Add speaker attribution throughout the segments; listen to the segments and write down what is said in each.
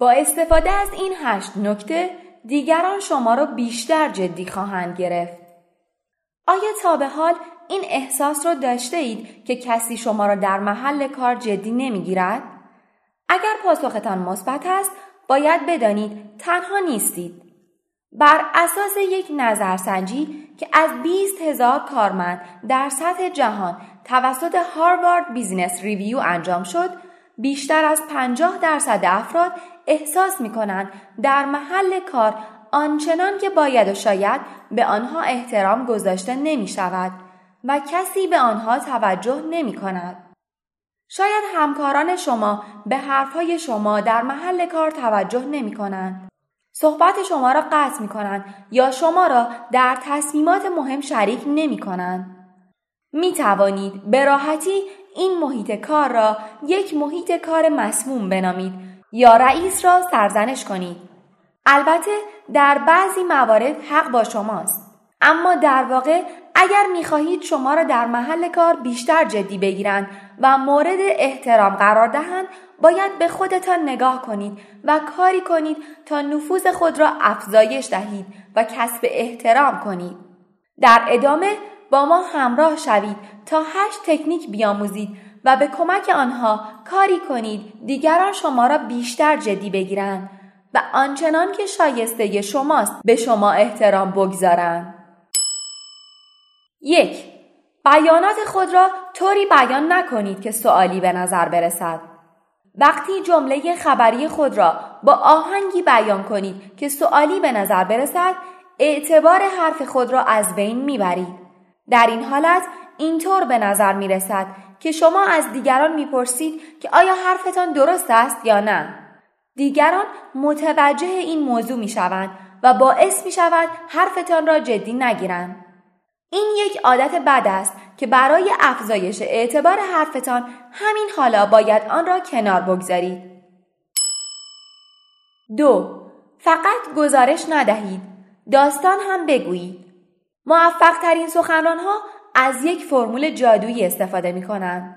Speaker 1: با استفاده از این هشت نکته دیگران شما را بیشتر جدی خواهند گرفت. آیا تا به حال این احساس را داشته اید که کسی شما را در محل کار جدی نمی‌گیرد؟ اگر پاسختان مثبت است، باید بدانید تنها نیستید. بر اساس یک نظرسنجی که از 20 هزار کارمند در سطح جهان توسط Harvard Business Review انجام شد، بیشتر از 50 درصد افراد احساس می کنند در محل کار آنچنان که باید و شاید به آنها احترام گذاشته نمی شود و کسی به آنها توجه نمی کند. شاید همکاران شما به حرفهای شما در محل کار توجه نمی کنند. صحبت شما را قطع می کنند یا شما را در تصمیمات مهم شریک نمی کنند. می توانید به راحتی این محیط کار را یک محیط کار مسموم بنامید یا رئیس را سرزنش کنید. البته در بعضی موارد حق با شماست. اما در واقع اگر می‌خواهید شما را در محل کار بیشتر جدی بگیرند و مورد احترام قرار دهند باید به خودتان نگاه کنید و کاری کنید تا نفوذ خود را افزایش دهید و کسب احترام کنید. در ادامه با ما همراه شوید تا هشت تکنیک بیاموزید و به کمک آنها کاری کنید دیگران شما را بیشتر جدی بگیرند و آنچنان که شایسته شماست به شما احترام بگذارند. یک بیانات خود را طوری بیان نکنید که سوالی به نظر برسد. وقتی جمله خبری خود را با آهنگی بیان کنید که سوالی به نظر برسد اعتبار حرف خود را از بین می‌برید. در این حالت اینطور به نظر می رسد که شما از دیگران می‌پرسید که آیا حرفتان درست است یا نه. دیگران متوجه این موضوع می شوند و باعث می شود حرفتان را جدی نگیرند. این یک عادت بد است که برای افزایش اعتبار حرفتان همین حالا باید آن را کنار بگذارید. دو فقط گزارش ندهید. داستان هم بگویید. موفق ترین سخنران ها از یک فرمول جادویی استفاده می کنند.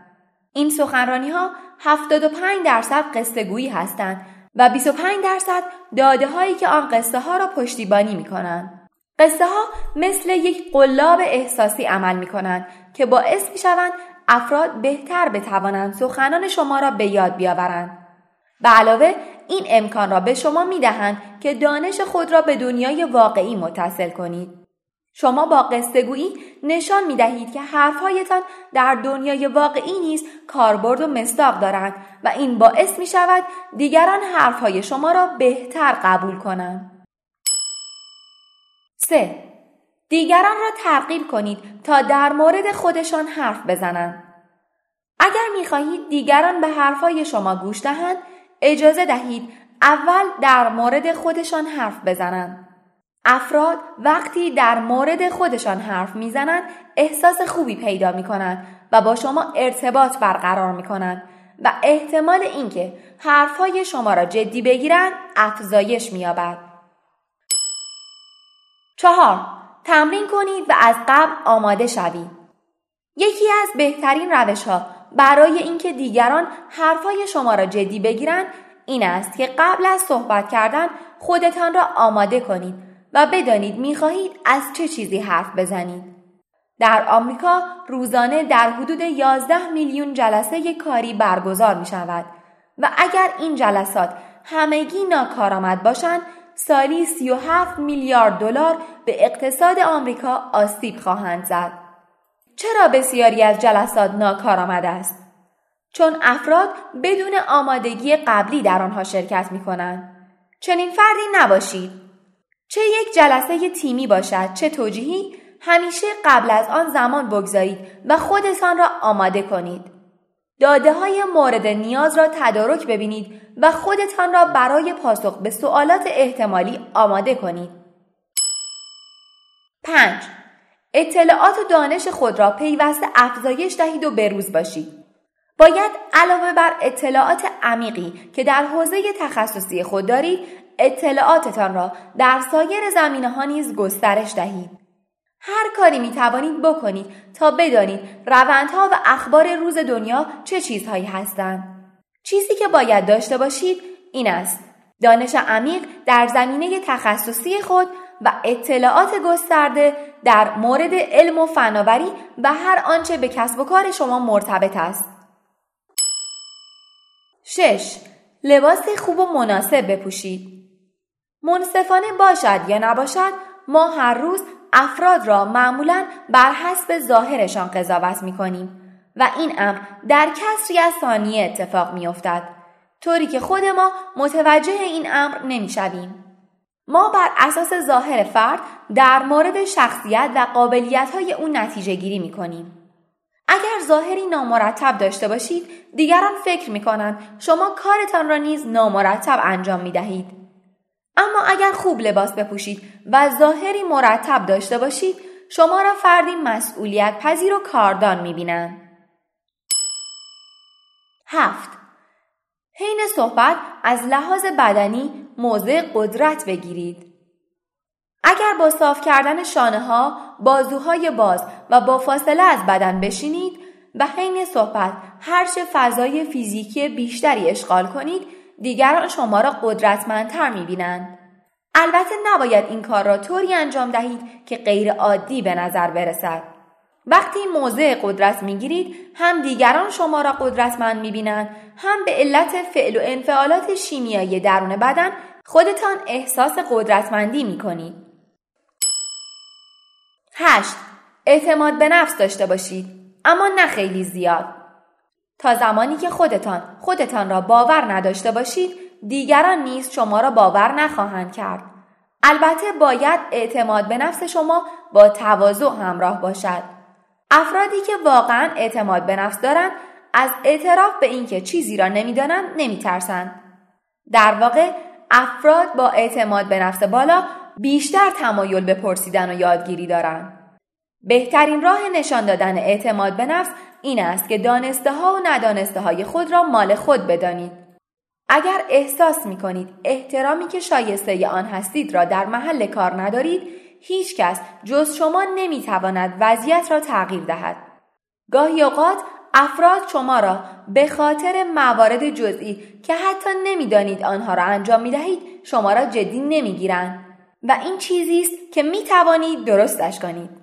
Speaker 1: این سخنرانی ها 75 درصد قصه گویی هستند و 25 درصد داده هایی که آن قصه ها را پشتیبانی می کنند. قصه ها مثل یک قلاب احساسی عمل می کنند که باعث می شوند افراد بهتر بتوانند سخنان شما را به یاد بیاورند. به علاوه این امکان را به شما می دهند که دانش خود را به دنیای واقعی متصل کنید. شما با قصهگویی نشان می دهید که حرفهایتان در دنیای واقعی نیز کاربرد و مصداق دارند و این باعث می شود دیگران حرفهای شما را بهتر قبول کنند. 3. دیگران را ترغیب کنید تا در مورد خودشان حرف بزنند. اگر می خواهید دیگران به حرفهای شما گوش دهند، اجازه دهید اول در مورد خودشان حرف بزنند. افراد وقتی در مورد خودشان حرف می‌زنند احساس خوبی پیدا می کنند و با شما ارتباط برقرار می کنند و احتمال اینکه حرفهای شما را جدی بگیرند افزایش می‌یابد. چهار تمرین کنید و از قبل آماده شوید. یکی از بهترین روش ها برای اینکه دیگران حرفهای شما را جدی بگیرند این است که قبل از صحبت کردن خودتان را آماده کنید و بدانید می‌خواهید از چه چیزی حرف بزنید. در آمریکا روزانه در حدود 11 میلیون جلسه کاری برگزار می شود و اگر این جلسات همگی ناکارآمد باشند سالی 37 میلیارد دلار به اقتصاد آمریکا آسیب خواهند زد. چرا بسیاری از جلسات ناکارآمد است؟ چون افراد بدون آمادگی قبلی در آنها شرکت می کنند. چنین فردی نباشید. چه یک جلسه تیمی باشد چه توجیهی همیشه قبل از آن زمان بگذارید و خودتان را آماده کنید. داده های مورد نیاز را تدارک ببینید و خودتان را برای پاسخ به سوالات احتمالی آماده کنید. 5. اطلاعات و دانش خود را پیوسته افزایش دهید و بروز باشید. باید علاوه بر اطلاعات عمیقی که در حوزه تخصصی خود دارید اطلاعاتتان را در سایر زمینه ها نیز گسترش دهید. هر کاری می توانید بکنید تا بدانید روندها و اخبار روز دنیا چه چیزهایی هستند. چیزی که باید داشته باشید این است. دانش عمیق در زمینه تخصصی خود و اطلاعات گسترده در مورد علم و فناوری و هر آنچه به کسب و کار شما مرتبط است. 6. لباس خوب و مناسب بپوشید. منصفانه باشد یا نباشد ما هر روز افراد را معمولا بر حسب ظاهرشان قضاوت می کنیم و این امر در کسری از ثانیه اتفاق می افتد. طوری که خود ما متوجه این امر نمی شویم. ما بر اساس ظاهر فرد در مورد شخصیت و قابلیت های اون نتیجه گیری می کنیم. اگر ظاهری نامرتب داشته باشید دیگران فکر می کنند شما کارتان را نیز نامرتب انجام می دهید. اما اگر خوب لباس بپوشید و ظاهری مرتب داشته باشید شما را فردی مسئولیت پذیر و کاردان می بینند. هفت حین صحبت از لحاظ بدنی موضع قدرت بگیرید. اگر با صاف کردن شانه ها، بازوهای باز و با فاصله از بدن بشینید و حین صحبت هرچه فضای فیزیکی بیشتری اشغال کنید دیگران شما را قدرتمندتر می‌بینند. البته نباید این کار را طوری انجام دهید که غیر عادی به نظر برسد. وقتی موضع قدرت می‌گیرید هم دیگران شما را قدرتمند می‌بینند هم به علت فعل و انفعالات شیمیایی درون بدن خودتان احساس قدرتمندی می‌کنید. 8. اعتماد به نفس داشته باشید اما نه خیلی زیاد. تا زمانی که خودتان خودتان را باور نداشته باشید دیگران نیز شما را باور نخواهند کرد. البته باید اعتماد به نفس شما با تواضع همراه باشد. افرادی که واقعا اعتماد به نفس دارند از اعتراف به اینکه چیزی را نمی‌دانند نمیترسند. در واقع افراد با اعتماد به نفس بالا بیشتر تمایل به پرسیدن و یادگیری دارند. بهترین راه نشان دادن اعتماد به نفس این است که دانسته ها و ندانسته های خود را مال خود بدانید. اگر احساس می کنید احترامی که شایسته آن هستید را در محل کار ندارید، هیچ کس جز شما نمی تواند وضعیت را تغییر دهد. گاهی اوقات افراد شما را به خاطر موارد جزئی که حتی نمی‌دانید آنها را انجام می دهید شما را جدی نمی گیرند و این چیزی است که می توانید درستش کنید.